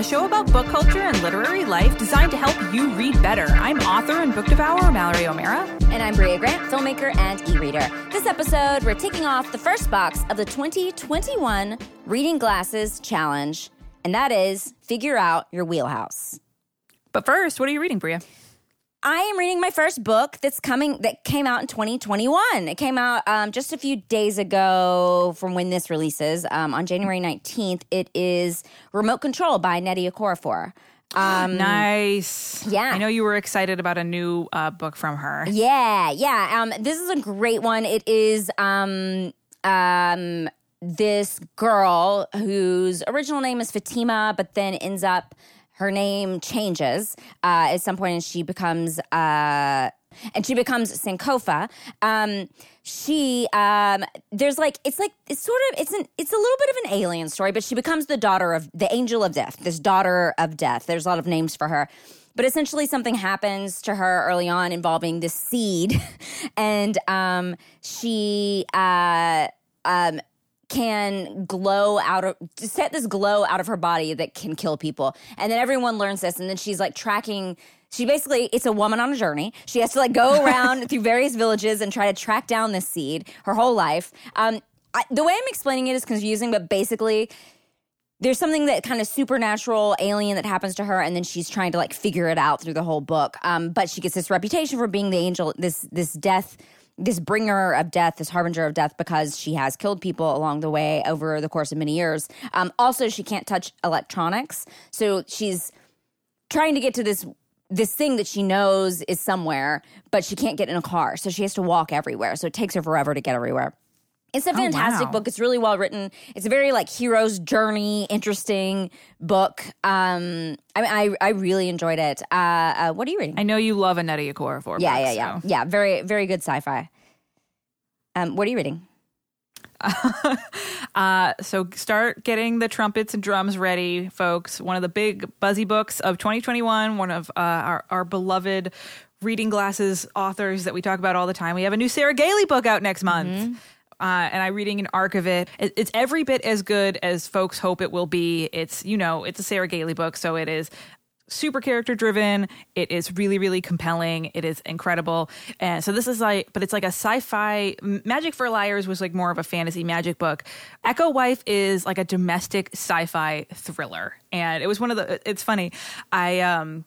a show about book culture and literary life designed to help you read better. I'm author and book devourer Mallory O'Meara. And I'm Brea Grant, filmmaker and e reader. This episode, we're taking off the first box of the 2021 Reading Glasses Challenge, and that is Figure Out Your Wheelhouse. But first, what are you reading, Brea? I am reading my first book that's coming that came out in 2021. It came out um, just a few days ago from when this releases um, on January 19th. It is Remote Control by Nnedi Okorafor. Um, nice. Yeah. I know you were excited about a new uh, book from her. Yeah, yeah. Um, this is a great one. It is um, um, this girl whose original name is Fatima, but then ends up her name changes uh, at some point and she becomes uh, and she becomes Sankofa. Um, she um, there's like it's like it's sort of it's an it's a little bit of an alien story, but she becomes the daughter of the angel of death. This daughter of death. There's a lot of names for her. But essentially, something happens to her early on involving this seed, and um, she uh, um, can glow out of set this glow out of her body that can kill people. And then everyone learns this and then she's like tracking she basically it's a woman on a journey. She has to like go around through various villages and try to track down this seed her whole life. Um, I, the way I'm explaining it is confusing, but basically there's something that kind of supernatural alien that happens to her and then she's trying to like figure it out through the whole book um, but she gets this reputation for being the angel this this death this bringer of death, this harbinger of death, because she has killed people along the way over the course of many years. Um, also, she can't touch electronics, so she's trying to get to this this thing that she knows is somewhere, but she can't get in a car, so she has to walk everywhere. So it takes her forever to get everywhere. It's a fantastic oh, wow. book. It's really well written. It's a very like hero's journey, interesting book. Um, I mean, I I really enjoyed it. Uh, uh, what are you reading? I know you love a Nnedi Okorafor. Yeah, yeah, yeah, so. yeah. Very, very good sci-fi. Um, what are you reading? uh, so start getting the trumpets and drums ready, folks. One of the big buzzy books of 2021. One of uh, our our beloved reading glasses authors that we talk about all the time. We have a new Sarah Gailey book out next month. Mm-hmm uh, and I'm reading an arc of it. it. It's every bit as good as folks hope it will be. It's you know, it's a Sarah Gailey book, so it is super character driven. It is really, really compelling. It is incredible. And so this is like, but it's like a sci-fi. Magic for Liars was like more of a fantasy magic book. Echo Wife is like a domestic sci-fi thriller. And it was one of the. It's funny. I um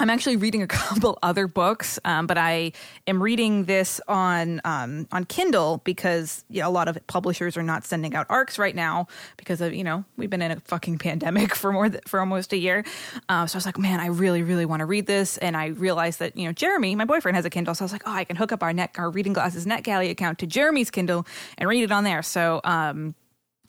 I'm actually reading a couple other books, um, but I am reading this on um, on Kindle because a lot of publishers are not sending out arcs right now because of you know we've been in a fucking pandemic for more th- for almost a year. Uh, so I was like, man, I really really want to read this, and I realized that you know Jeremy, my boyfriend, has a Kindle, so I was like, oh, I can hook up our net our Reading Glasses NetGalley account to Jeremy's Kindle and read it on there. So um,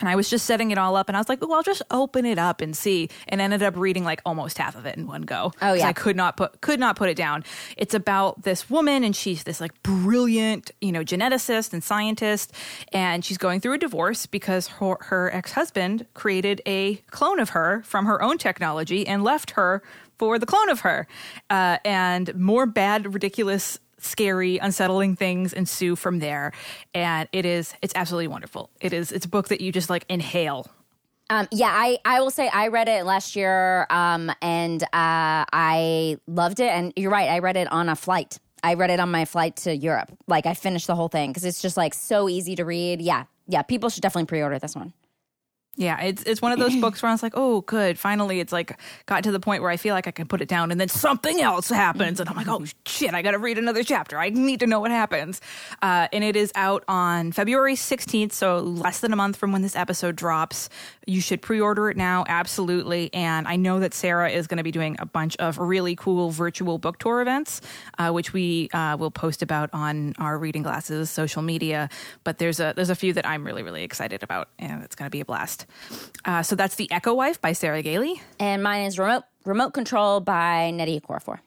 and I was just setting it all up, and I was like, "Well, I'll just open it up and see." And ended up reading like almost half of it in one go. Oh yeah, I could not put could not put it down. It's about this woman, and she's this like brilliant, you know, geneticist and scientist, and she's going through a divorce because her, her ex husband created a clone of her from her own technology and left her for the clone of her, uh, and more bad, ridiculous scary, unsettling things ensue from there. And it is, it's absolutely wonderful. It is, it's a book that you just like inhale. Um, yeah, I, I will say I read it last year um, and uh, I loved it. And you're right, I read it on a flight. I read it on my flight to Europe. Like I finished the whole thing because it's just like so easy to read. Yeah, yeah, people should definitely pre order this one. Yeah, it's it's one of those books where I was like, oh, good. Finally, it's like got to the point where I feel like I can put it down, and then something else happens, and I'm like, oh shit, I got to read another chapter. I need to know what happens. Uh, and it is out on February 16th, so less than a month from when this episode drops. You should pre-order it now, absolutely. And I know that Sarah is going to be doing a bunch of really cool virtual book tour events, uh, which we uh, will post about on our Reading Glasses social media. But there's a there's a few that I'm really really excited about, and it's going to be a blast. Uh, so that's The Echo Wife by Sarah Gailey. And mine is Remote, Remote Control by Nnedi Okorafor.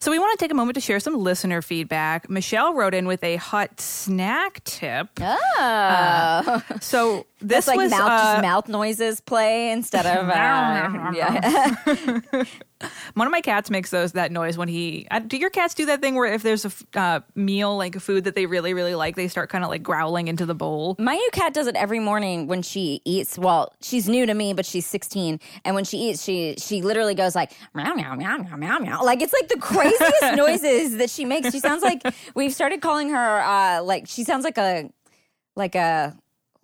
So we want to take a moment to share some listener feedback. Michelle wrote in with a hot snack tip. Oh. Uh, so This That's like was, mouth, uh, mouth noises play instead of uh, yeah. One of my cats makes those that noise when he. Uh, do your cats do that thing where if there's a f- uh, meal like a food that they really really like, they start kind of like growling into the bowl? My new cat does it every morning when she eats. Well, she's new to me, but she's 16, and when she eats, she she literally goes like meow meow meow meow meow meow. Like it's like the craziest noises that she makes. She sounds like we've started calling her uh like she sounds like a like a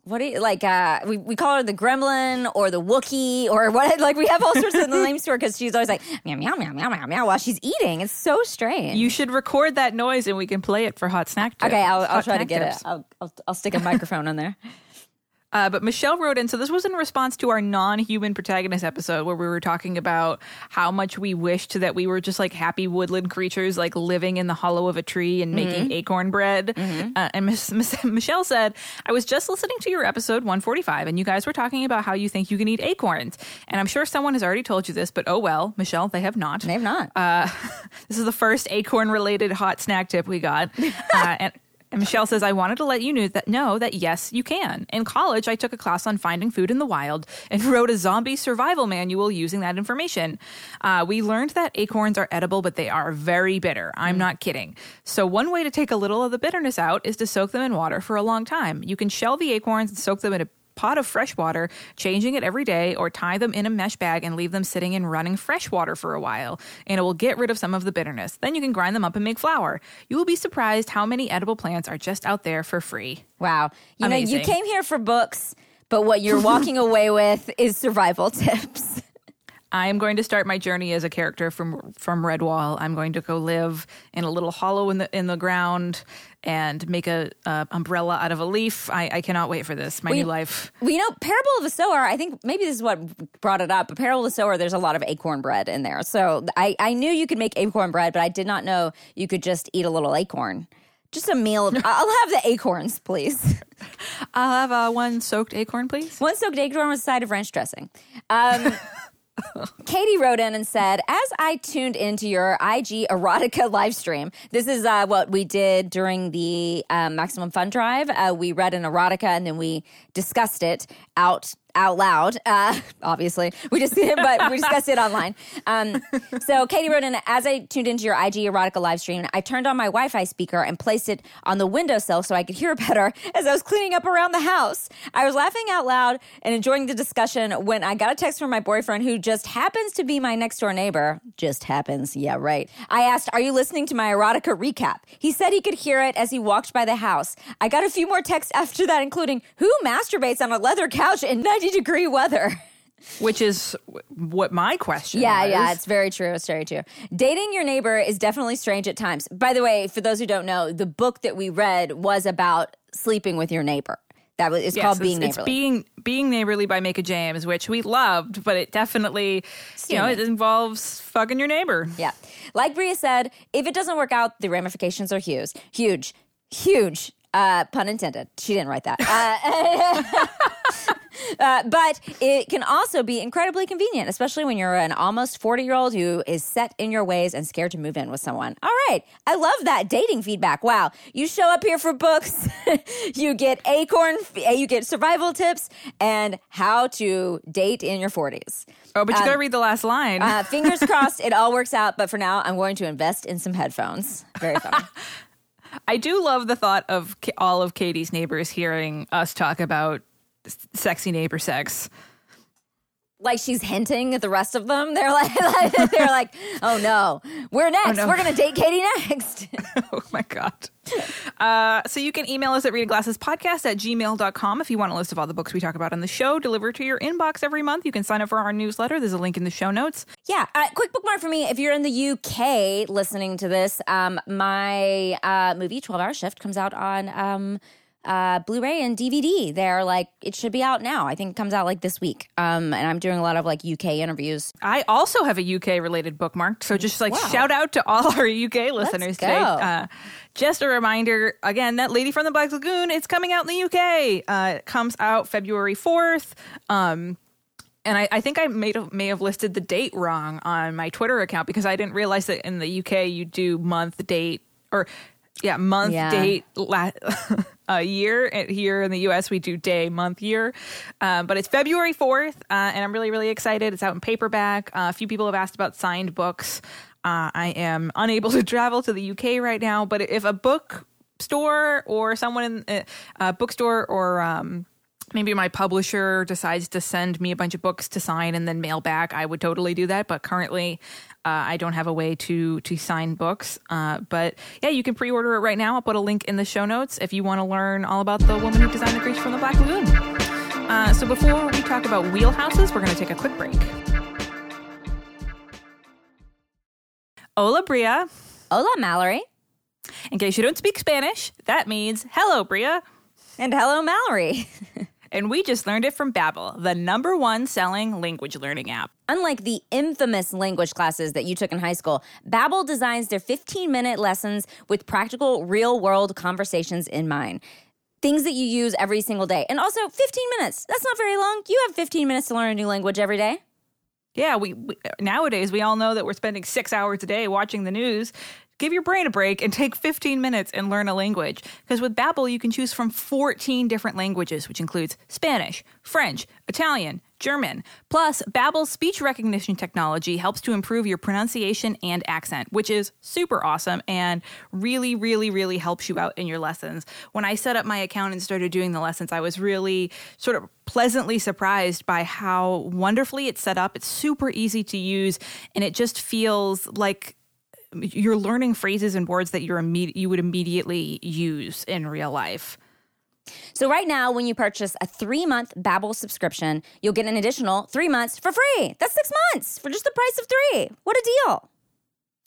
what do you like uh we, we call her the gremlin or the wookie or what like we have all sorts of names to her because she's always like meow meow meow meow meow meow while she's eating it's so strange You should record that noise and we can play it for hot snack. Tips. okay i'll, I'll try to get tips. it I'll, I'll, I'll stick a microphone on there Uh, but Michelle wrote in, so this was in response to our non-human protagonist episode where we were talking about how much we wished that we were just like happy woodland creatures, like living in the hollow of a tree and making acorn bread. Uh, and Miss, Miss, Michelle said, "I was just listening to your episode 145, and you guys were talking about how you think you can eat acorns. And I'm sure someone has already told you this, but oh well, Michelle, they have not. they've not Uh, this is the first acorn-related hot snack tip we got, uh, and. And Michelle says, I wanted to let you know that know that yes, you can. In college, I took a class on finding food in the wild and wrote a zombie survival manual using that information. Uh, we learned that acorns are edible, but they are very bitter. I'm not kidding. So, one way to take a little of the bitterness out is to soak them in water for a long time. You can shell the acorns and soak them in a pot of fresh water, changing it every day, or tie them in a mesh bag and leave them sitting in running fresh water for a while, and it will get rid of some of the bitterness. Then you can grind them up and make flour. You will be surprised how many edible plants are just out there for free. Wow. You know, Amazing. you came here for books, but what you're walking away with is survival tips. I am going to start my journey as a character from from Redwall. I'm going to go live in a little hollow in the in the ground and make a, a umbrella out of a leaf. I, I cannot wait for this. My We- new life. Well, you know, Parable of the Sower, I think maybe this is what brought it up. But Parable of the Sower, there's a lot of acorn bread in there. So I, I knew you could make acorn bread, but I did not know you could just eat a little acorn. Just a meal. Of, I'll have the acorns, please. I'll have uh, one soaked acorn, please. One soaked acorn with a side of ranch dressing. Um, Katie wrote in and said, As I tuned into your IG erotica live stream, this is uh, what we did during the uh, Maximum Fun Drive. Uh, we read an erotica and then we discussed it out out loud. Uh, obviously, we just but we discussed it online. Um, so Katie wrote in, as I tuned into your IG erotica live stream, I turned on my Wi-Fi speaker and placed it on the windowsill so I could hear better as I was cleaning up around the house. I was laughing out loud and enjoying the discussion when I got a text from my boyfriend who just happens to be my next door neighbor. Just happens, yeah, right. I asked, "Are you listening to my erotica recap?" He said he could hear it as he walked by the house. I got a few more texts after that, including, "Who masturbates on a leather couch in 90 degree weather?" Which is what my question Yeah, was. yeah, it's very true. It's very true. Dating your neighbor is definitely strange at times. By the way, for those who don't know, the book that we read was about sleeping with your neighbor. That was it's Yes, called it's- being it's, neighborly. being being neighborly by Micah James, which we loved, but it definitely, you know, it involves fucking your neighbor. yeah, like Brea said, if it doesn't work out, the ramifications are huge, huge, huge. Uh, pun intended. She didn't write that. Uh, uh, but it can also be incredibly convenient, especially when you're an almost 40 year old who is set in your ways and scared to move in with someone. All right. I love that dating feedback. Wow. You show up here for books, you get acorn, you get survival tips, and how to date in your 40s. Oh, but you got to read the last line. Uh, fingers crossed it all works out, but for now, I'm going to invest in some headphones. Very funny. I do love the thought of all of Katie's neighbors hearing us talk about sexy neighbor sex. like she's hinting at the rest of them. They're like, they're like, oh no, we're next. no. We're gonna date Katie next. oh my god uh, so you can email us at readingglassespodcast at gmail.com if you want a list of all the books we talk about on the show delivered to your inbox every month you can sign up for our newsletter there's a link in the show notes yeah, uh, quick bookmark for me. If you're in the UK listening to this, um, my uh, movie Twelve Hour Shift comes out on. Um, uh, Blu-ray and DVD. They're like it should be out now. I think it comes out like this week. Um, and I'm doing a lot of like UK interviews. i also have a uk related bookmark so just like Wow. shout out to all our uk listeners go. today uh, just a reminder again that lady from the black lagoon it's coming out in the uk uh, it comes out february 4th um, and I, I think I may have, may have listed the date wrong on my Twitter account because I didn't realize that in the UK you do month, date, or Yeah, month, Yeah. date, la- a year. Here in the U.S., we do day, month, year. Um, but it's February 4th, uh, and I'm really, really excited. It's out in paperback. Uh, a few people have asked about signed books. Uh, I am unable to travel to the UK right now, but if a book store or someone in a uh, bookstore or um, maybe my publisher decides to send me a bunch of books to sign and then mail back, I would totally do that. But currently, uh, I don't have a way to to sign books. Uh, but yeah, you can pre-order it right now. I'll put a link in the show notes if you want to learn all about the woman who designed the creature from the Black Lagoon. Uh, so before we talk about wheelhouses, we're going to take a quick break. Hola, Brea. Hola, Mallory. In case you don't speak Spanish, that means hello, Brea. And hello, Mallory. And we just learned it from Babbel, the number one selling language learning app. Unlike the infamous language classes that you took in high school, Babbel designs their 15-minute lessons with practical, real-world conversations in mind. Things that you use every single day. And also 15 minutes. That's not very long. You have 15 minutes to learn a new language every day. Yeah, we, we nowadays we all know that we're spending six hours a day watching the news. Give your brain a break and take 15 minutes and learn a language. Because with Babbel, you can choose from 14 different languages, which includes Spanish, French, Italian, German. Plus, Babbel's speech recognition technology helps to improve your pronunciation and accent, which is super awesome and really, really, really helps you out in your lessons. When I set up my account and started doing the lessons, I was really sort of pleasantly surprised by how wonderfully it's set up. It's super easy to use, and it just feels like you're learning phrases and words that you're imme- you would immediately use in real life. So right now, when you purchase a three-month Babbel subscription, you'll get an additional three months for free. That's six months for just the price of three. What a deal!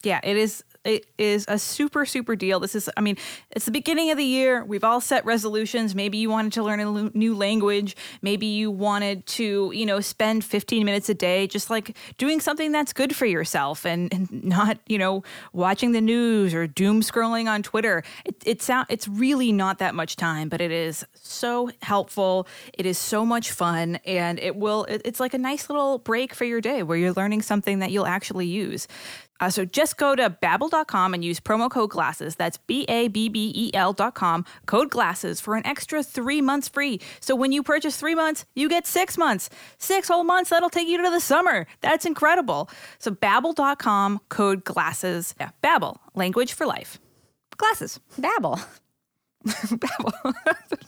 Yeah, it is it is a super super deal. This is I mean, it's the beginning of the year. We've all set resolutions. Maybe you wanted to learn a new language, maybe you wanted to, you know, spend 15 minutes a day just like doing something that's good for yourself and, and not, you know, watching the news or doom scrolling on Twitter. It it sound it's really not that much time, but it is so helpful. It is so much fun and it will it, it's like a nice little break for your day where you're learning something that you'll actually use. Uh, so just go to babbel.com and use promo code glasses. That's B A B B E L dot com, code glasses for an extra three months free. So when you purchase three months, you get six months. Six whole months, that'll take you to the summer. That's incredible. So babbel.com, code glasses. Yeah, Babbel, language for life. Glasses. Babbel. Babbel.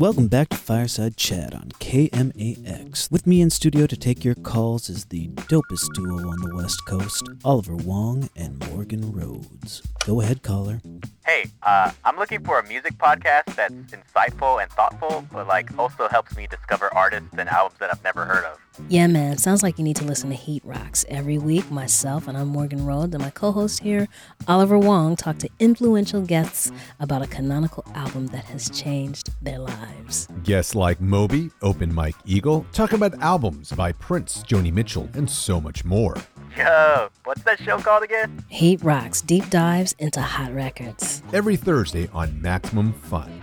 Welcome back to Fireside Chat on KMAX. With me in studio to take your calls is the dopest duo on the West Coast, Oliver Wong and Morgan Rhodes. Go ahead, caller. Hey, uh, I'm looking for a music podcast that's insightful and thoughtful, but like also helps me discover artists and albums that I've never heard of. Yeah, man. Sounds like you need to listen to Heat Rocks every week. Myself and I'm Morgan Rhodes and my co-host here, Oliver Wong, talk to influential guests about a canonical album that has changed their lives. Guests like Moby, Open Mike Eagle, talk about albums by Prince, Joni Mitchell, and so much more. Yo, what's that show called again? Heat Rocks deep dives into hot records. Every Thursday on Maximum Fun.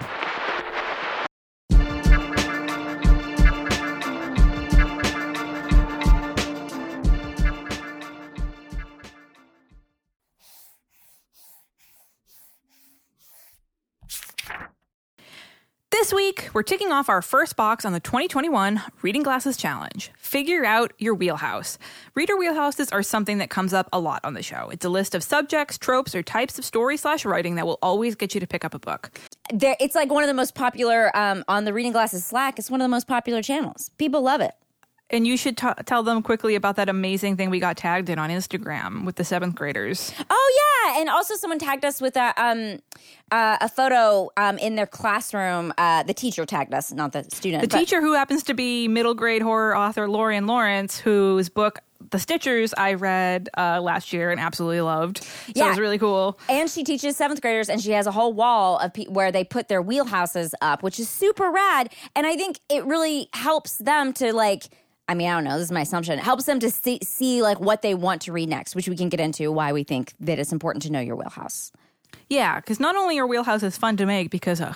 This week, we're ticking off our first box on the 2021 Reading Glasses Challenge. Figure out your wheelhouse. Reader wheelhouses are something that comes up a lot on the show. It's a list of subjects, tropes, or types of story slash writing that will always get you to pick up a book. There, it's like one of the most popular um, on the Reading Glasses Slack. It's one of the most popular channels. People love it. And you should t- tell them quickly about that amazing thing we got tagged in on Instagram with the seventh graders. Oh yeah, and also someone tagged us with a um uh, a photo um in their classroom. Uh, the teacher tagged us, not the student. The but- teacher who happens to be middle grade horror author Lorien Lawrence, whose book The Stitchers I read uh, last year and absolutely loved. So it was really cool. And she teaches seventh graders, and she has a whole wall of pe- where they put their wheelhouses up, which is super rad. And I think it really helps them to like. I mean, I don't know. This is my assumption. It helps them to see, see like what they want to read next, which we can get into why we think that it's important to know your wheelhouse. Yeah, because not only are wheelhouses fun to make because uh,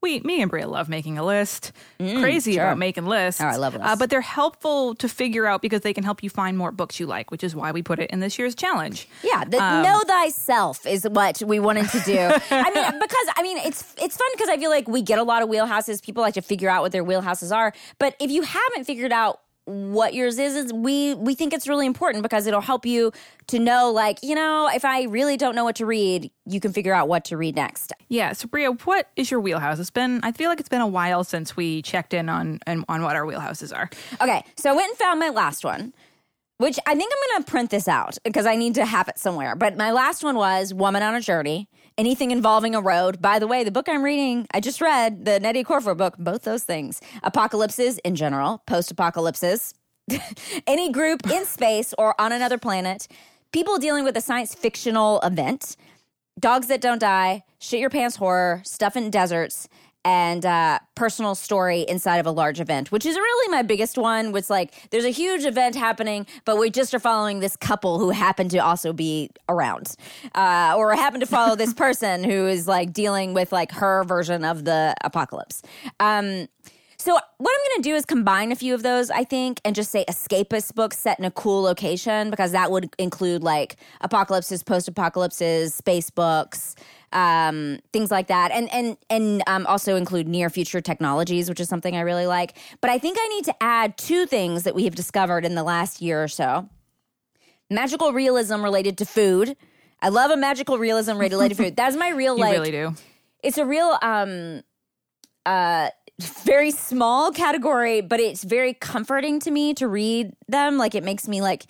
we, me and Brea love making a list. Crazy Mm, sure. about making lists. Oh, I love Uh, but they're helpful to figure out because they can help you find more books you like, which is why we put it in this year's challenge. Yeah, the Um, know thyself is what we wanted to do. I mean, because I mean, it's it's fun because I feel like we get a lot of wheelhouses. People like to figure out what their wheelhouses are, but if you haven't figured out what yours is, is we we think it's really important because it'll help you to know, like you know, if I really don't know what to read, you can figure out what to read next. Yeah, so Brea, what is your wheelhouse? It's been I feel like it's been a while since we checked in on on, on what our wheelhouses are. Okay, so I went and found my last one, which I think I'm going to print this out because I need to have it somewhere. But my last one was Woman on a Journey. Anything involving a road. By the way, the book I'm reading, I just read the Nnedi Okorafor book, both those things. Apocalypses in general, post apocalypses, any group in space or on another planet, people dealing with a science fictional event, dogs that don't die, shit your pants horror, stuff in deserts, and uh, personal story inside of a large event, which is really my biggest one. Was like there's a huge event happening, but we just are following this couple who happen to also be around, uh, or happen to follow this person who is like dealing with like her version of the apocalypse. Um, so what I'm going to do is combine a few of those, I think, and just say escapist books set in a cool location because that would include like apocalypses, post-apocalypses, space books, um, things like that, and and and um, also include near future technologies, which is something I really like. But I think I need to add two things that we have discovered in the last year or so: magical realism related to food. I love a magical realism related to food. That's my real life. You really do. it's a real um uh very small category but it's very comforting to me to read them like it makes me like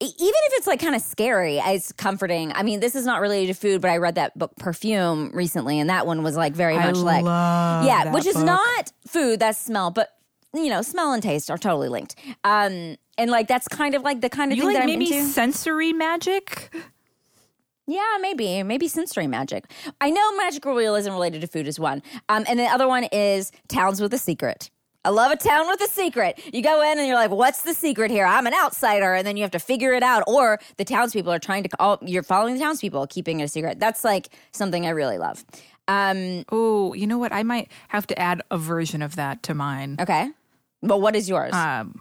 even if it's like kind of scary it's comforting i mean this is not related to food but i read that book perfume recently and that one was like very I much like love yeah which is not food that's smell but you know smell and taste are totally linked um and like that's kind of like the kind of You thing like that i'm maybe into sensory magic? yeah, maybe, maybe sensory magic. I know magical realism related to food is one, um, and the other one is towns with a secret. I love a town with a secret. You go in and you're like, "What's the secret here? I'm an outsider," and then you have to figure it out. Or the townspeople are trying to. Oh, you're following the townspeople, keeping it a secret. That's like something I really love. Um, Oh, you know what? I might have to add a version of that to mine. okay, but what is yours? Um,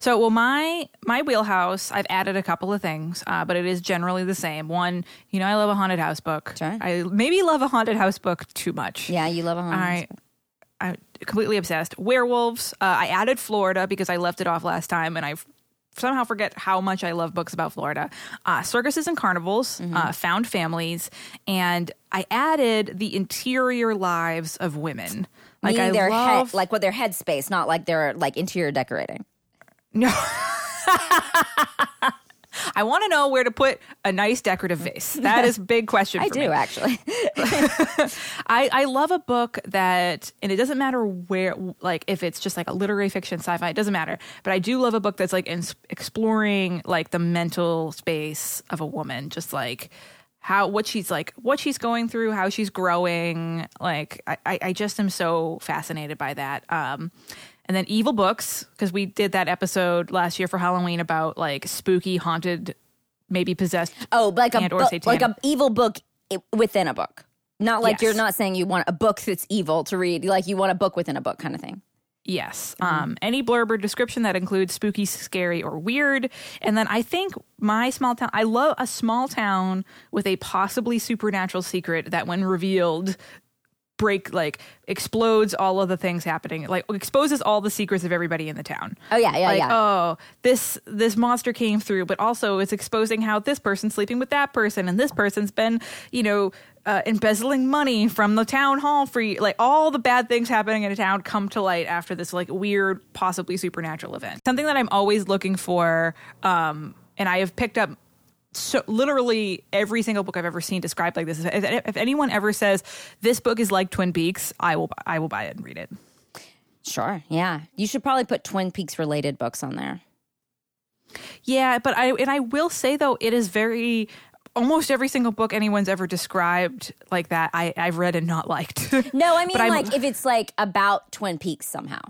so, well, my my wheelhouse, I've added a couple of things, uh, but it is generally the same. One, you know, I love a haunted house book. Sure. I maybe love a haunted house book too much. yeah, you love a haunted. I, I'm completely obsessed. Werewolves. Uh, I added Florida because I left it off last time, and I somehow forget how much I love books about Florida. Uh, circuses and carnivals, Mm-hmm. uh, found families, and I added the interior lives of women. Like Meaning I their love, head, like what their headspace, not like their like interior decorating. No. I want to know where to put a nice decorative vase. That is a big question. I for do me. actually. I, I love a book that, and it doesn't matter where, like, if it's just like a literary fiction, sci fi, it doesn't matter. But I do love a book that's like ins- exploring like the mental space of a woman, just like how, what she's like, what she's going through, how she's growing. Like, I, I I just am so fascinated by that. Um, and then evil books, because we did that episode last year for Halloween about like spooky, haunted, maybe possessed. Oh, like a And or book, satanic. like a evil book within a book. Not like Yes. you're not saying you want a book that's evil to read. Like you want a book within a book kind of thing. Yes. Mm-hmm. Um, any blurb or description that includes spooky, scary, or weird. And then I think my small town, I love a small town with a possibly supernatural secret that, when revealed, break like explodes all of the things happening like exposes all the secrets of everybody in the town Oh yeah, yeah, like yeah. oh this this monster came through but also it's exposing how this person's sleeping with that person and this person's been you know uh, embezzling money from the town hall for like all the bad things happening in a town come to light after this like weird possibly supernatural event something that i'm always looking for um and i have picked up so literally every single book I've ever seen described like this. If, if anyone ever says this book is like Twin Peaks, I will I will buy it and read it. Sure. Yeah. You should probably put Twin Peaks related books on there. Yeah, but I and I will say though, it is very almost every single book anyone's ever described like that I, I've read and not liked. No, I mean like if it's like about Twin Peaks somehow.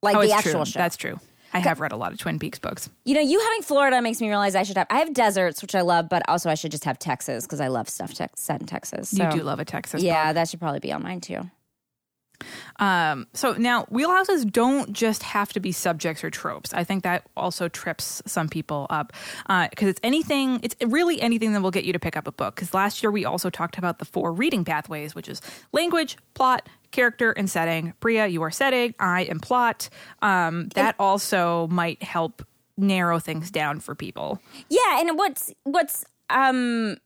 Like oh, the actual true. show. That's true. I have read a lot of Twin Peaks books. you know, you having Florida makes me realize I should have I have deserts, which I love, but also I should just have Texas because I love stuff tex- set in Texas. You do love a Texas Yeah, book. that should probably be on mine too. Um, so now wheelhouses don't just have to be subjects or tropes. I think that also trips some people up because it's anything. It's really anything that will get you to pick up a book. Because last year we also talked about the four reading pathways, which is language, plot, character, and setting. Brea, you are setting. I am plot. Um, that also might help narrow things down for people. Yeah, and what's what's um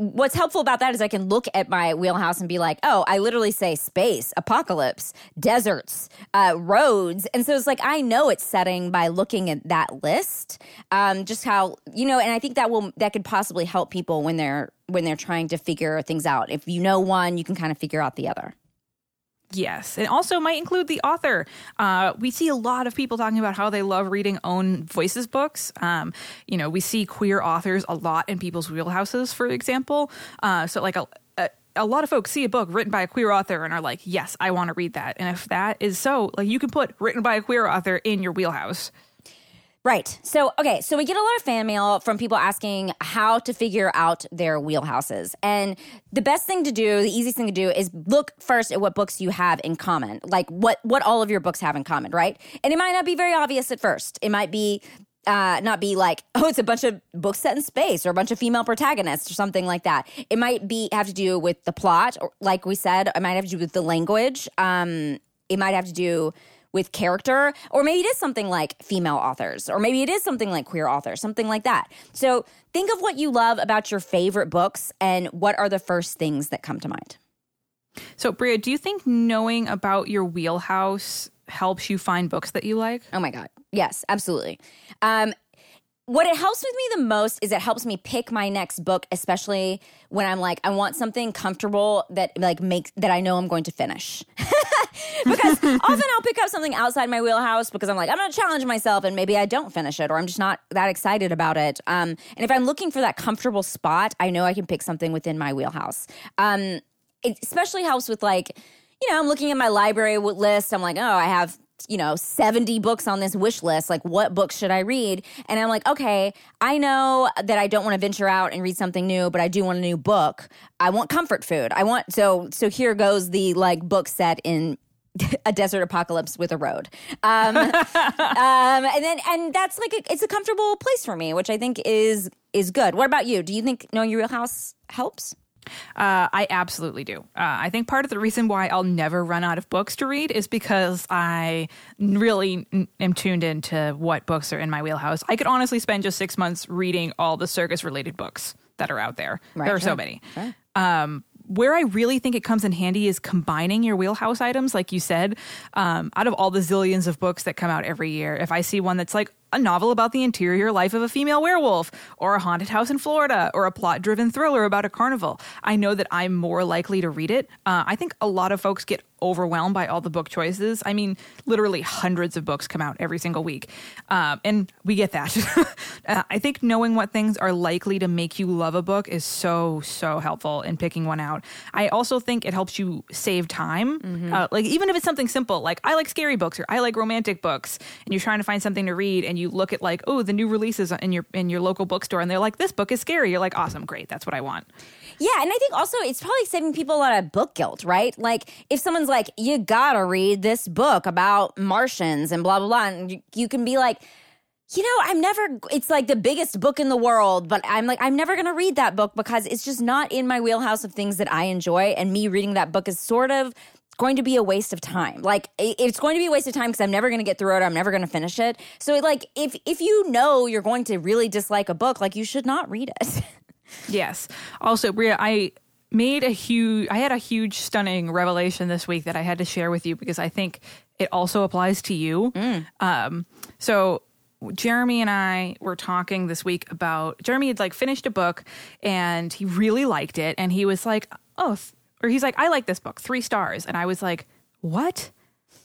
what's helpful about that is I can look at my wheelhouse and be like, oh, I literally say space, apocalypse, deserts, uh, roads. And so it's like, I know it's setting by looking at that list. Um, just how, you know, and I think that will, that could possibly help people when they're, when they're trying to figure things out. If you know one, you can kind of figure out the other. Yes, and also might include the author. Uh, we see a lot of people talking about how they love reading own voices books. Um, you know, we see queer authors a lot in people's wheelhouses, for example. Uh, so, like a, a, a lot of folks see a book written by a queer author and are like, "Yes, I want to read that." And if that is so, like, you can put "written by a queer author" in your wheelhouse. Right. So, okay. So we get a lot of fan mail from people asking how to figure out their wheelhouses. And the best thing to do, the easiest thing to do is look first at what books you have in common. Like what, what all of your books have in common, right? And it might not be very obvious at first. It might be, uh, not be like, oh, it's a bunch of books set in space or a bunch of female protagonists or something like that. It might be have to do with the plot, or like we said, it might have to do with the language. Um, it might have to do with character, or maybe it is something like female authors, or maybe it is something like queer authors, something like that. So think of what you love about your favorite books and what are the first things that come to mind. So, Brea, do you think knowing about your wheelhouse helps you find books that you like? Oh my God. Yes, absolutely. Um, what it helps with me the most is it helps me pick my next book, especially when I'm like, I want something comfortable that like makes that I know I'm going to finish. because often I'll pick up something outside my wheelhouse because I'm like, I'm going to challenge myself and maybe I don't finish it or I'm just not that excited about it. Um, and if I'm looking for that comfortable spot, I know I can pick something within my wheelhouse. Um, it especially helps with like, you know, I'm looking at my library list. I'm like, oh, I have you know 70 books on this wish list like what books should i read and i'm like okay i know that i don't want to venture out and read something new but i do want a new book i want comfort food i want so so here goes the like book set in a desert apocalypse with a road um, um and then and that's like a, it's a comfortable place for me which i think is is good what about you do you think knowing your wheelhouse helps uh, I absolutely do. Uh, I think part of the reason why I'll never run out of books to read is because I really am tuned into what books are in my wheelhouse. I could honestly spend just six months reading all the circus related books that are out there. Right, there are sure, so many. sure. Um, where I really think it comes in handy is combining your wheelhouse items, like you said. Um, out of all the zillions of books that come out every year, if I see one that's like a novel about the interior life of a female werewolf, or a haunted house in Florida, or a plot driven thriller about a carnival, I know that I'm more likely to read it. Uh, I think a lot of folks get overwhelmed by all the book choices. I mean, literally hundreds of books come out every single week. Um, and we get that. uh, I think knowing what things are likely to make you love a book is so, so helpful in picking one out. I also think it helps you save time. Uh, like, even if it's something simple, like I like scary books or I like romantic books, and you're trying to find something to read and you look at like, oh, the new releases in your in your local bookstore, and they're like, this book is scary. You're like, awesome, great, that's what I want. Yeah, and I think also it's probably saving people a lot of book guilt, right? Like if someone's like, you gotta read this book about Martians and blah blah blah, and you, you can be like, you know, I'm never. It's like the biggest book in the world, but I'm like, I'm never gonna read that book because it's just not in my wheelhouse of things that I enjoy, and me reading that book is sort of going to be a waste of time. Like it's going to be a waste of time because I'm never going to get through it. I'm never going to finish it. So like if if you know you're going to really dislike a book, like you should not read it. Yes. Also, Brea, I made a huge I had a huge stunning revelation this week that I had to share with you because I think it also applies to you. Um so Jeremy and I were talking this week about Jeremy had like finished a book and he really liked it and he was like, "Oh, or he's like, I like this book, 3 stars." And I was like, "What?"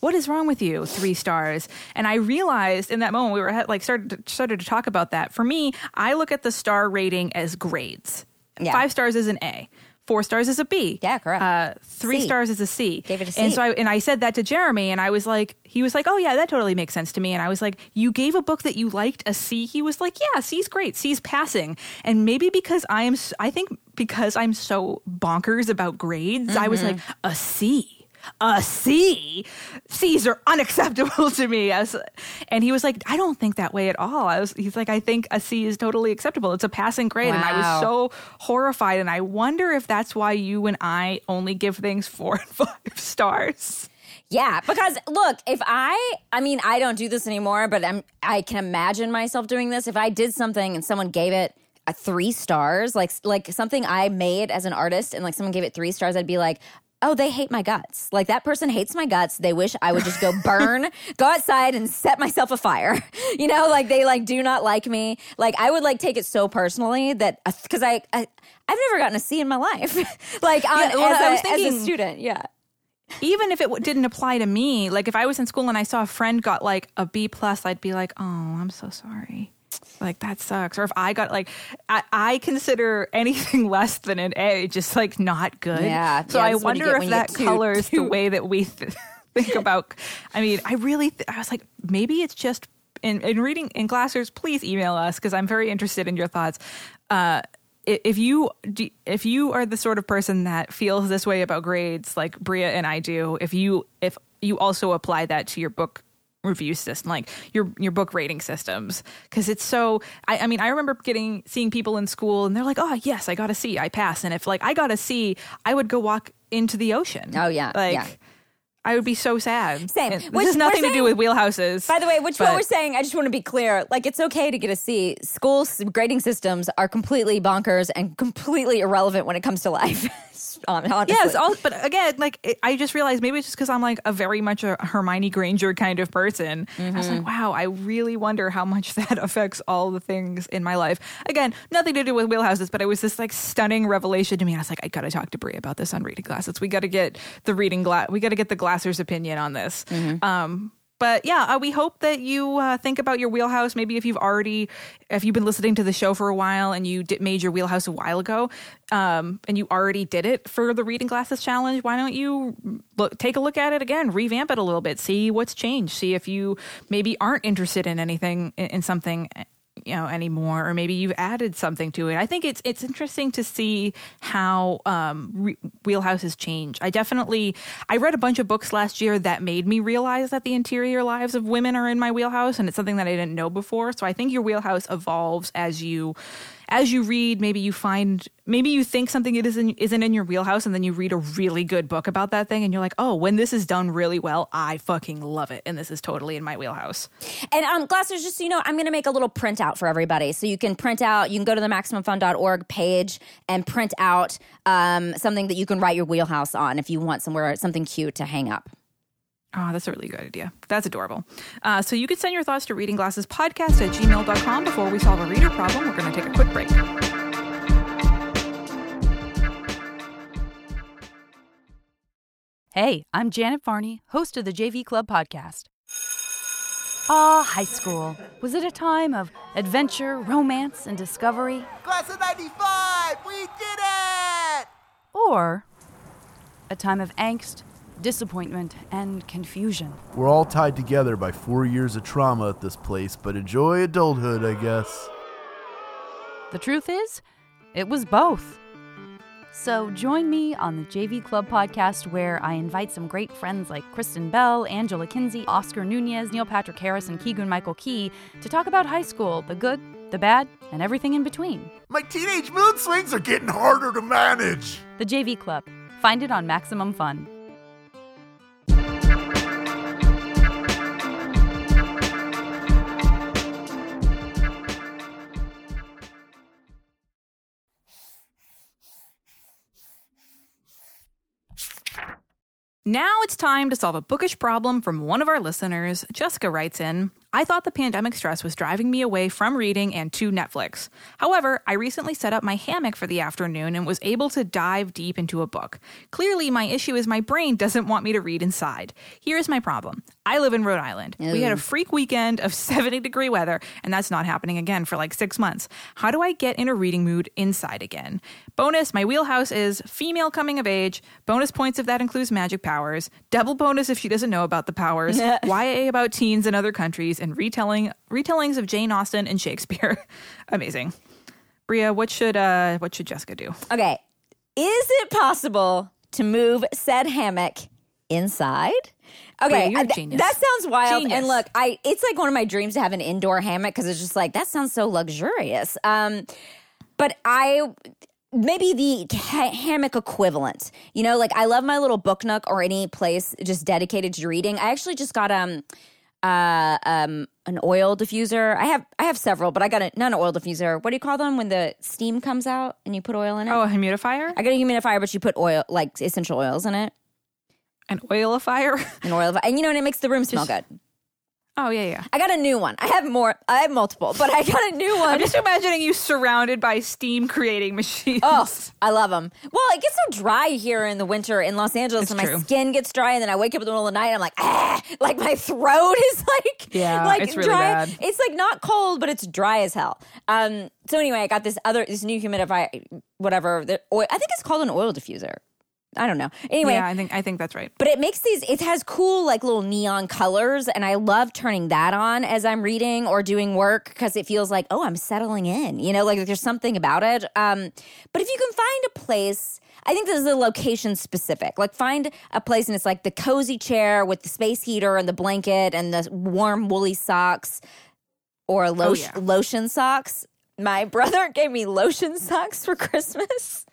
what is wrong with you three stars and i realized in that moment we were like started to, started to talk about that for me i look at the star rating as grades Yeah. five stars is an a four stars is a b. Yeah, correct. uh, three C. stars is a c. Gave it a and so I, and i said that to jeremy and i was like he was like oh yeah that totally makes sense to me. And i was like you gave a book that you liked a c? He was like yeah c's great. C's passing. And maybe because i am I think because i'm so bonkers about grades i was Mm-hmm. like a c a C. C's are unacceptable to me. As, and he was like, I don't think that way at all. I was, he's like, I think a C is totally acceptable. It's a passing grade. And I was so horrified. And I wonder if that's why you and I only give things four and five stars. Yeah, because look, if I, I mean, I don't do this anymore, but I'm, I can imagine myself doing this. If I did something and someone gave it a three stars, like like something I made as an artist, and like someone gave it three stars, I'd be like. Oh, they hate my guts. Like that person hates my guts. They wish I would just go burn, go outside and set myself afire. You know, like they like do not like me. Like I would like take it so personally that uh, because I, I I've never gotten a C in my life. like on, Yeah, well, as, I a, was as a student, yeah. even if it w- didn't apply to me, like if I was in school and I saw a friend got like a B plus, I'd be like, oh, I'm so sorry. Like that sucks. Or if I got like, I, I consider anything less than an A just like not good. Yeah, So yeah, I that's what you wonder if that colors the way that we th- think about. I mean, I really, th- I was like, maybe it's just in, in reading in Glassers. Please email us because I'm very interested in your thoughts. Uh, if you if you are the sort of person that feels this way about grades like Brea and I do, if you if you also apply that to your book review system like your your book rating systems because it's so I, I mean i remember getting seeing people in school and they're like oh yes i got a c i pass and if like i got a c i would go walk into the ocean Oh, yeah, like yeah. I would be so sad. Same. And Which has nothing to do with wheelhouses. By the way, which but- what we're saying, I just want to be clear. Like, it's okay to get a C. School grading systems are completely bonkers and completely irrelevant when it comes to life. Hon- Honestly. Yes, all, but again, like it, I just realized maybe it's just because I'm like a very much a Hermione Granger kind of person. I was Mm-hmm. like, wow, I really wonder how much that affects all the things in my life. Again, nothing to do with wheelhouses, but it was this like stunning revelation to me. I was like, I gotta talk to Brie about this on reading glasses. We gotta get the reading glass. We gotta get the Glasser's opinion on this. Mm-hmm. Um, but yeah, uh, we hope that you uh, think about your wheelhouse. Maybe if you've already, if you've been listening to the show for a while and you did, made your wheelhouse a while ago, um, and you already did it for the reading glasses challenge, why don't you look, take a look at it again, revamp it a little bit, see what's changed, see if you maybe aren't interested in anything in, in something you know anymore or maybe you've added something to it. I think it's it's interesting to see how um re- wheelhouse has changed i definitely i read a bunch of books last year that made me realize that the interior lives of women are in my wheelhouse and it's something that i didn't know before. So i think your wheelhouse evolves as you as you read maybe you find maybe you think something it isn't isn't in your wheelhouse and then you read a really good book about that thing and you're like oh when this is done really well i fucking love it and this is totally in my wheelhouse And um, Glassers, just so you know, I'm going to make a little printout for everybody. So you can print out, you can go to the MaximumFun.org page and print out um, something that you can write your wheelhouse on if you want somewhere, something cute to hang up. Oh, that's a really good idea. That's adorable. Uh, so you can send your thoughts to Reading Glasses Podcast at gmail.com before we solve a reader problem. We're going to take a quick break. Hey, I'm Janet Varney, host of the JV Club podcast. Ah, high school. Was it a time of adventure, romance, and discovery? Class of 95! We did it! Or a time of angst, disappointment, and confusion? We're all tied together by four years of trauma at this place, but enjoy adulthood, I guess. The truth is, it was both. So join me on the JV Club podcast, where I invite some great friends like Kristen Bell, Angela Kinsey, Oscar Nunez, Neil Patrick Harris, and Keegan Michael Key to talk about high school, the good, the bad, and everything in between. My teenage mood swings are getting harder to manage! The JV Club. Find it on Maximum Fun. Now it's time to solve a bookish problem from one of our listeners. Jessica writes in I thought the pandemic stress was driving me away from reading and to Netflix. However, I recently set up my hammock for the afternoon and was able to dive deep into a book. Clearly, my issue is my brain doesn't want me to read inside. Here's my problem I live in Rhode Island. We had a freak weekend of 70 degree weather, and that's not happening again for like six months. How do I get in a reading mood inside again? Bonus my wheelhouse is female coming of age. Bonus points if that includes magic powers. Double bonus if she doesn't know about the powers. YA about teens in other countries and retelling retellings of Jane Austen and Shakespeare. Amazing. Brea, what should uh what should Jessica do? Okay. Is it possible to move said hammock inside. Okay, Brea, I- th- genius. that sounds wild. Genius. And look, I it's like one of my dreams to have an indoor hammock because it's just like that sounds so luxurious. Um, but I maybe the ha- hammock equivalent. You know, like I love my little book nook or any place just dedicated to reading. I actually just got um uh um an oil diffuser. I have I have several, but I got a not an oil diffuser. What do you call them when the steam comes out and you put oil in it? Oh, a humidifier? I got a humidifier, but you put oil like essential oils in it. An oilifier? An oil, and you know, and it makes the room smell good. Oh, yeah, yeah. I got a new one. I have more. I have multiple, but I got a new one. I'm just imagining you surrounded by steam creating machines. Oh, I love them. Well, it gets so dry here in the winter in Los Angeles, It's and my skin gets dry, and then I wake up in the middle of the night, and I'm like, ah, like my throat is like, Yeah, like it's really dry. bad. It's like not cold, but it's dry as hell. Um. So anyway, I got this other, this new humidifier, whatever. The oil, I think it's called an oil diffuser. I don't know. Anyway, yeah, I think I think that's right. but it makes these it has cool like little neon colors and i love turning that on as i'm reading or doing work because it feels like oh i'm settling in you know like there's something about it um but if you can find a place I think this is a location specific. Like find a place and it's like the cozy chair with the space heater and the blanket and the warm woolly socks or lotion, yeah. lotion socks. My brother gave me lotion socks for Christmas.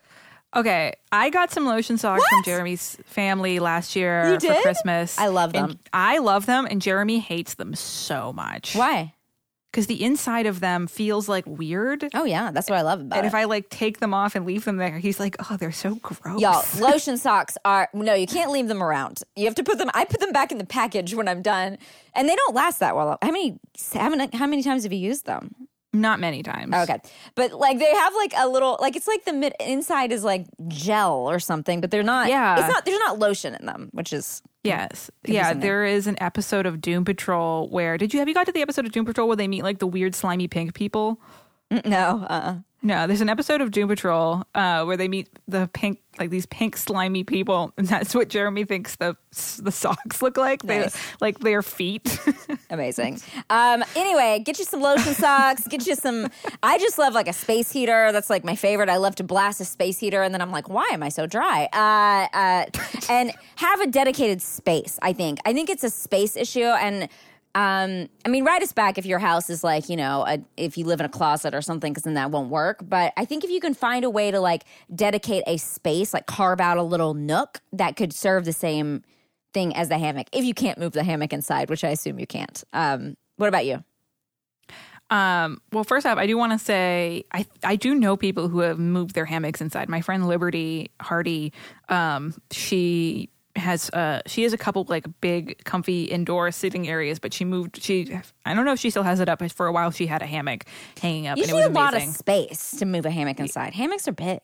Okay, I got some lotion socks from Jeremy's family last year for? Christmas. I love And them. I love them, and Jeremy hates them so much. Why? Because the inside of them feels like weird. Oh yeah, that's what I love about and it. if I like take them off and leave them there, he's like, "Oh, they're so gross." Y'all, lotion socks are no, you can't leave them around. You have to put them. I put them back in the package when I'm done, and they don't last that well. How many? How many, how many times have you used them? Not many times. Okay, but like they have like a little, like it's like the mid inside is like gel or something, but they're not. Yeah. it's not. There's not lotion in them, which is Yes. Yeah, there is an episode of Doom Patrol where did you have you got to the episode of Doom Patrol where they meet like the weird slimy pink people? no. Uh. No, there's an episode of Doom Patrol uh, where they meet the pink, like these pink slimy people, and that's what Jeremy thinks the the socks look like. They Nice. like their feet. Amazing. Um, anyway, get you some lotion socks. Get you some. I just love like a space heater. That's like my favorite. I love to blast a space heater, and then I'm like, why am I so dry? Uh, uh, and have a dedicated space. I think. I think it's a space issue, and um, I mean, write us back if your house is like you know, a, if you live in a closet or something, because then that won't work. But I think if you can find a way to like dedicate a space, like carve out a little nook that could serve the same thing as the hammock if you can't move the hammock inside, which I assume you can't. Um, what about you? Um, well, first off, I do want to say I I do know people who have moved their hammocks inside. My friend Liberty Hardy, um, she has uh she has a couple like big comfy indoor sitting areas but she moved she i don't know if she still has it up but for a while she had a hammock hanging up You and it was a lot of space to move a hammock inside. Hammocks are big.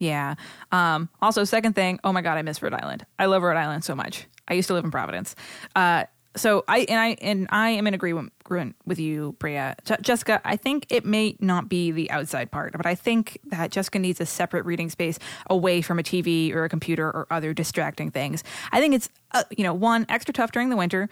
yeah. Um also second thing oh my god i miss rhode island. I love rhode island so much. I used to live in providence. Uh so I and I and I am in agreement with you. Je- Jessica, I think it may not be the outside part, but I think that Jessica needs a separate reading space away from a TV or a computer or other distracting things. I think it's uh, you know one extra tough during the winter.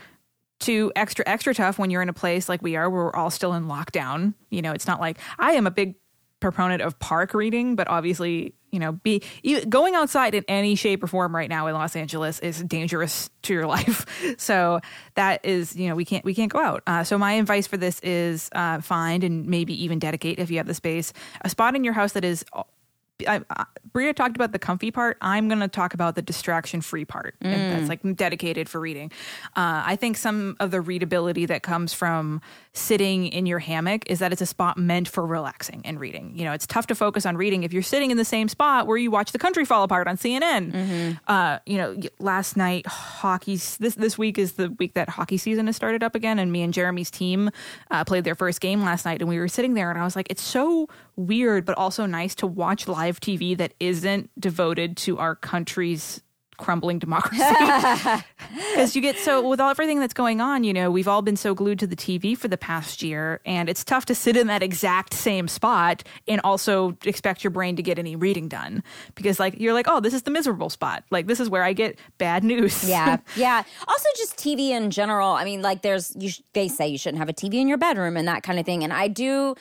Two extra extra tough when you're in a place like we are, where we're all still in lockdown. You know, it's not like I am a big proponent of park reading, but obviously, you know, be going outside in any shape or form right now in Los Angeles is dangerous to your life. So that is, you know, we can't we can't go out. Uh, so my advice for this is uh, find and maybe even dedicate if you have the space a spot in your house that is. I, I, Brea talked about the comfy part. I'm going to talk about the distraction free part. And that's like dedicated for reading. Uh, I think some of the readability that comes from sitting in your hammock is that it's a spot meant for relaxing and reading. You know, it's tough to focus on reading if you're sitting in the same spot where you watch the country fall apart on CNN. Uh, you know, last night hockey. This this week is the week that hockey season has started up again, and me and Jeremy's team uh, played their first game last night, and we were sitting there, and I was like, it's so weird, but also nice to watch live TV that isn't devoted to our country's crumbling democracy because you get so with all everything that's going on you know we've all been so glued to the tv for the past year and it's tough to sit in that exact same spot and also expect your brain to get any reading done because like you're like oh this is the miserable spot like this is where i get bad news Yeah, yeah. Also, just TV in general. I mean, like, there's you. Sh- they say you shouldn't have a TV in your bedroom and that kind of thing. And I do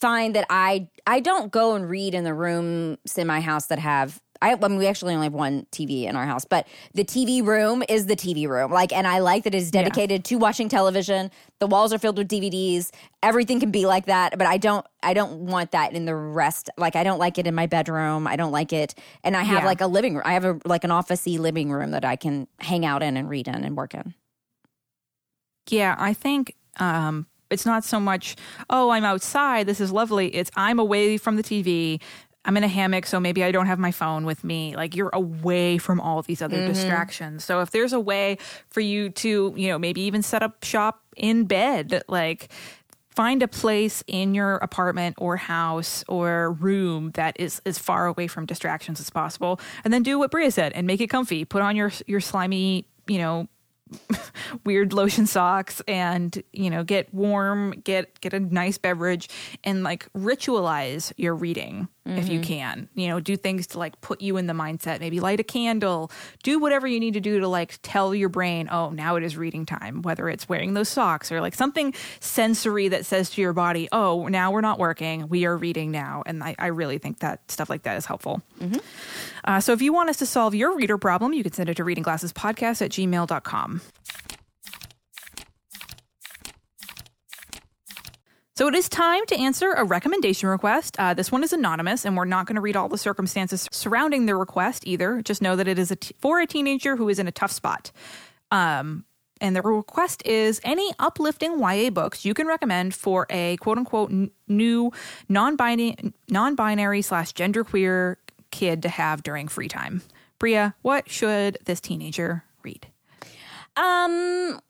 find that I I don't go and read in the rooms in my house that have I, I mean, we actually only have one TV in our house, but the TV room is the TV room. Like, and I like that it's dedicated to watching television. The walls are filled with DVDs. Everything can be like that, but I don't. I don't want that in the rest. Like, I don't like it in my bedroom. I don't like it, and I have Yeah. like a living room. I have a like an officey living room that I can hang out in and read in and work in. Yeah, I think um, it's not so much, oh, I'm outside. This is lovely. It's I'm away from the TV. I'm in a hammock, so maybe I don't have my phone with me. Like you're away from all these other mm-hmm. distractions. So if there's a way for you to, you know, maybe even set up shop in bed, like find a place in your apartment or house or room that is as far away from distractions as possible, and then do what Brea said and make it comfy. Put on your your slimy, you know, weird lotion socks and you know get warm get get a nice beverage and like ritualize your reading if you mm-hmm. can. You know do things to like put you in the mindset. Maybe light a candle. Do whatever you need to do to like tell your brain oh now it is reading time whether it's wearing those socks or like something sensory that says to your body oh now we're not working. We are reading now. And i, I really think that stuff like that is helpful mm-hmm. Uh, so if you want us to solve your reader problem, you can send it to readingglassespodcast at gmail.com. So it is time to answer a recommendation request. Uh, this one is anonymous, and we're not going to read all the circumstances surrounding the request either. Just know that it is a t- for a teenager who is in a tough spot. Um, and the request is any uplifting YA books you can recommend for a quote unquote n- new non-binary, non-binary slash genderqueer kid to have during free time. Brea, what should this teenager read? Um,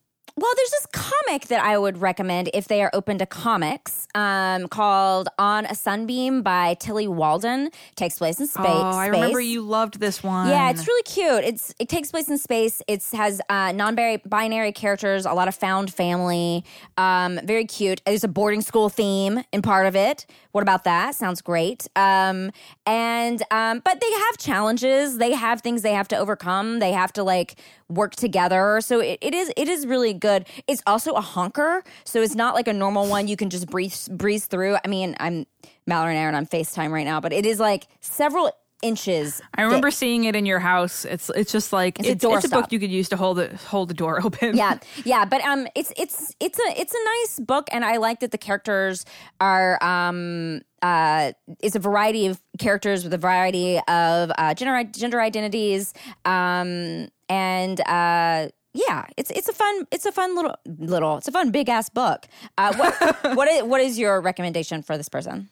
well, there's this comic that I would recommend if they are open to comics, um, called "On a Sunbeam" by Tillie Walden. takes place in space. oh, I remember you loved this one. Yeah, it's really cute. It's it takes place in space. It has uh, non-binary characters, a lot of found family. Um, very cute. There's a boarding school theme in part of it. What about that? Sounds great. Um, and um, but they have challenges. They have things they have to overcome. They have to like work together. So it, it is it is really good. It's also a honker, so it's not like a normal one you can just breeze breeze through. I mean, I'm Mallory and Aaron on FaceTime right now, but it is like several inches. I remember thick. seeing it in your house. It's it's just like It's a it's, it's a book you could use to hold it hold the door open. yeah yeah but um it's it's it's a it's a nice book and i like that the characters are um uh it's a variety of characters with a variety of uh gender gender identities um and uh yeah, it's it's a fun it's a fun little little it's a fun big ass book. Uh, what what is what is your recommendation for this person?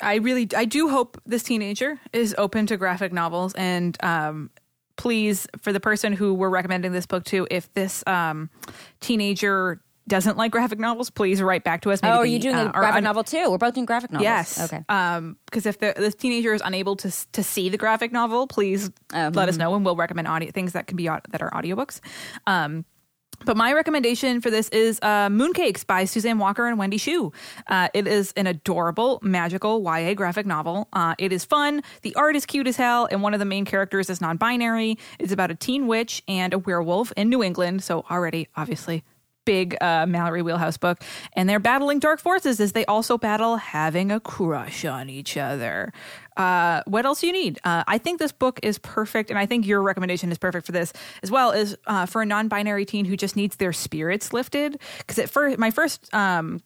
I really I do hope this teenager is open to graphic novels and um please for the person who we're recommending this book to if this um teenager doesn't like graphic novels please write back to us oh, are you doing uh, a graphic un- novel too? We're both doing graphic novels. Yes. Okay. Um, because if the this teenager is unable to to see the graphic novel, please Oh, let us mhm. know, and we'll recommend audio things that can be that are audiobooks. Um, but my recommendation for this is uh, Mooncakes by Suzanne Walker and Wendy Xu. Uh, it is an adorable, magical YA graphic novel. Uh, it is fun. The art is cute as hell, and one of the main characters is non binary. It's about a teen witch and a werewolf in New England. So, already, obviously, big uh, Mallory Wheelhouse book. And they're battling dark forces as they also battle having a crush on each other. Uh, what else do you need? Uh, I think this book is perfect, and I think your recommendation is perfect for this as well. Is uh, for a non-binary teen who just needs their spirits lifted. Because at first, my first um,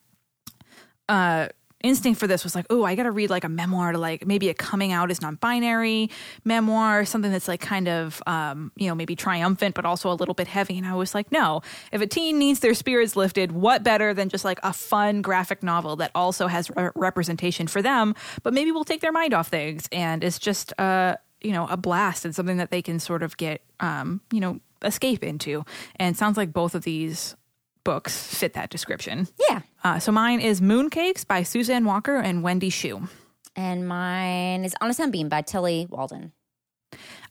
uh, instinct for this was like, oh, I got to read like a memoir to like maybe a coming out as non-binary memoir, something that's like kind of um, you know maybe triumphant but also a little bit heavy. And I was like, no, if a teen needs their spirits lifted, what better than just like a fun graphic novel that also has re- representation for them, but maybe will take their mind off things and it's just uh you know a blast and something that they can sort of get um you know escape into. And sounds like both of these books fit that description. Yeah. Uh, so mine is Mooncakes by Suzanne Walker and Wendy Xu. And mine is On a Sunbeam by Tillie Walden.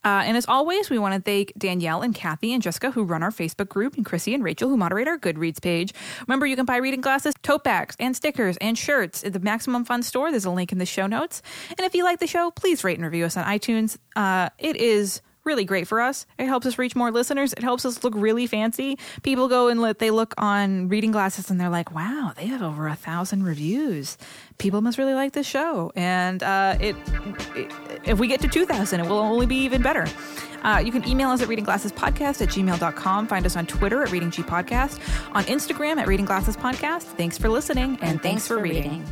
Uh, and as always, we want to thank Danielle and Kathy and Jessica who run our Facebook group, and Chrissy and Rachel who moderate our Goodreads page. Remember, you can buy reading glasses, tote bags, and stickers and shirts at the Maximum Fun store. There's a link in the show notes. And if you like the show, please rate and review us on iTunes. Uh, it is really great for us. It helps us reach more listeners. It helps us look really fancy. People go and let they look on reading glasses and they're like, wow, they have over a thousand reviews. People must really like this show. And uh, it, it if we get to 2,000, it will only be even better. Uh, you can email us at readingglassespodcast at gmail.com. Find us on Twitter at Reading G Podcast, on Instagram at Reading Glasses Podcast. Thanks for listening and, And thanks for reading.